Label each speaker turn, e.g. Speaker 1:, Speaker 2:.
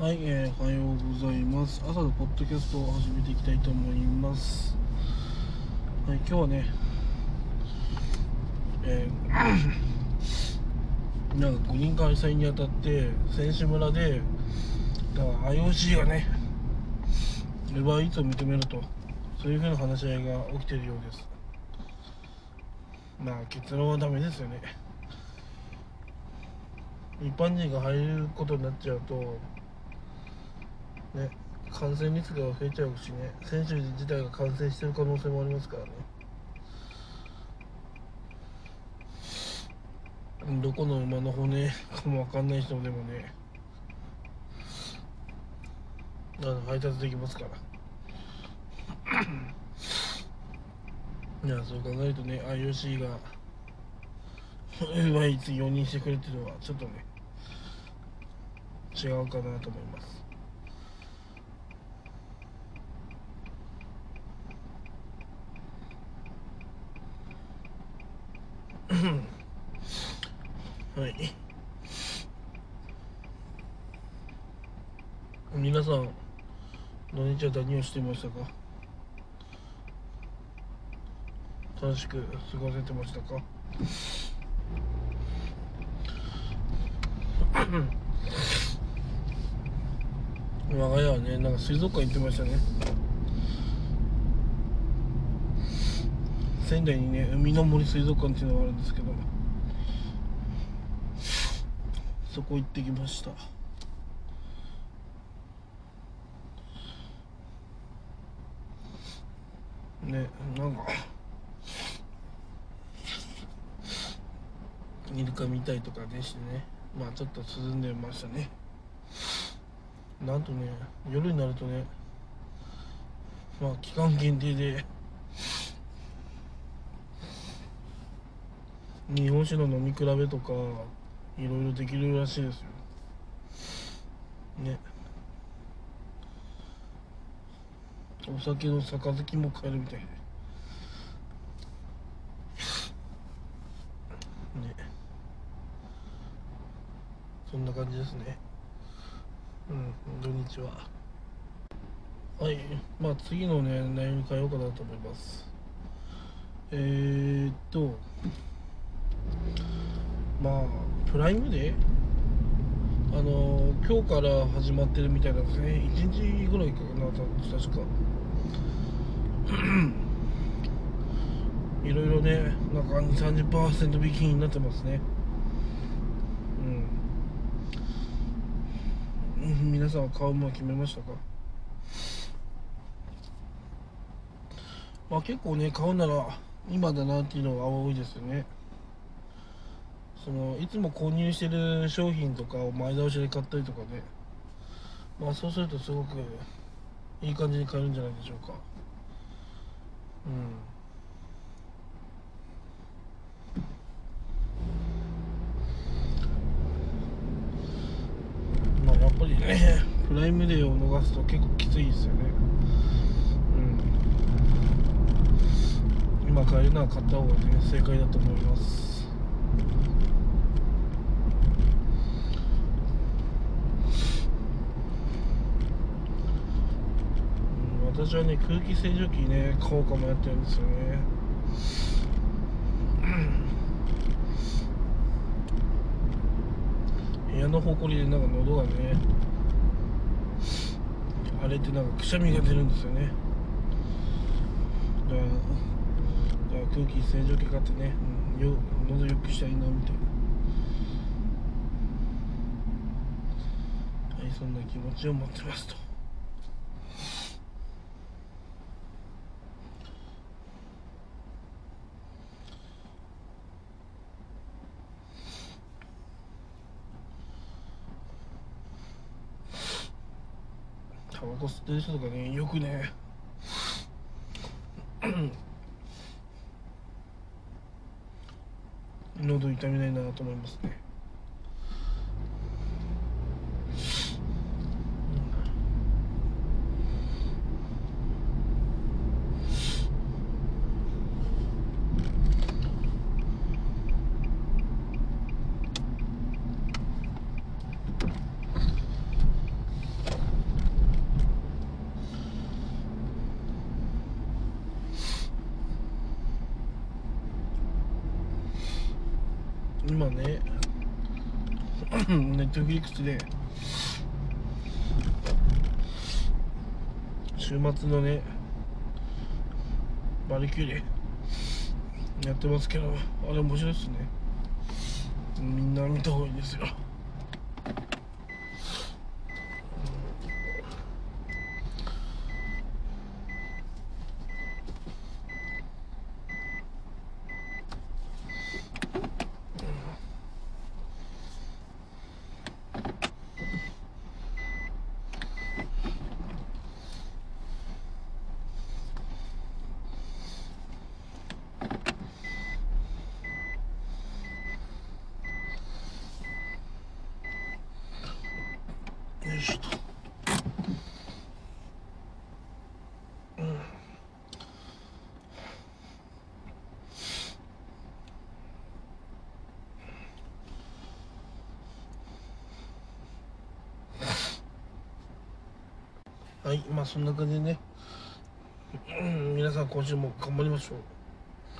Speaker 1: はい、えーおはようございます。朝のポッドキャストを始めていきたいと思います。はい、今日はね、えー なんか五人開催にあたって、選手村で、だから IOC がね、ウバーイーツを認めると、そういうふうな話し合いが起きているようです。まあ、結論はダメですよね。一般人が入ることになっちゃうと、ね、感染率が増えちゃうしね、選手自体が感染してる可能性もありますからね。どこの馬の骨かもわかんない人でもね、あの配達できますから。いや、そう考えるとね、IOC が、毎日容認してくれてるのは、ちょっとね、違うかなと思います。はい。皆さん、土日は何をしていましたか？楽しく過ごせてましたか？我が家はね、なんか水族館行ってましたね。仙台にね、海の森水族館っていうのがあるんですけど、そこ行ってきました。ね、なんか、イルカ見たりとかねしてね、まあちょっと涼んでましたね。なんとね、夜になるとね、まあ期間限定で、日本酒の飲み比べとか、いろいろできるらしいですよ。ね。お酒の杯も買えるみたいで。ね。そんな感じですね。うん、土日は。はい、まあ次のね、内容に変えようかなと思います。えー、っと、まあ、プライムデー？あの、今日から始まってるみたいなんですね。1日ぐらいかな、確か。いろいろね、なんか2、30%引きになってますね。うん。うん皆さんは買うもの決めましたか？まあ結構ね、買うなら今だなっていうのが多いですよね。そのいつも購入してる商品とかを前倒しで買ったりとかねまあそうするとすごくいい感じに買えるんじゃないでしょうか。うん。まあやっぱりねプライムデーを逃すと結構きついですよね。うん。今買えるのは買った方がね正解だと思いますうん私はね空気清浄機ね買おうかもやってるんですよね。部屋のほこりでなんか喉がねあれってなんかくしゃみが出るんですよね。だからだから空気清浄機買ってね、うん、よ喉よくしたいなみたいな。はいそんな気持ちを持ってますと。タバコ吸ってる人とかねよくね。喉痛めないなと思いますね。今ねネットフリックスで週末のねバリキューレやってますけどあれ面白いっすね。みんな見た方がいいですよ。はい、まあそんな感じでね、うん皆さん今週も頑張りましょう。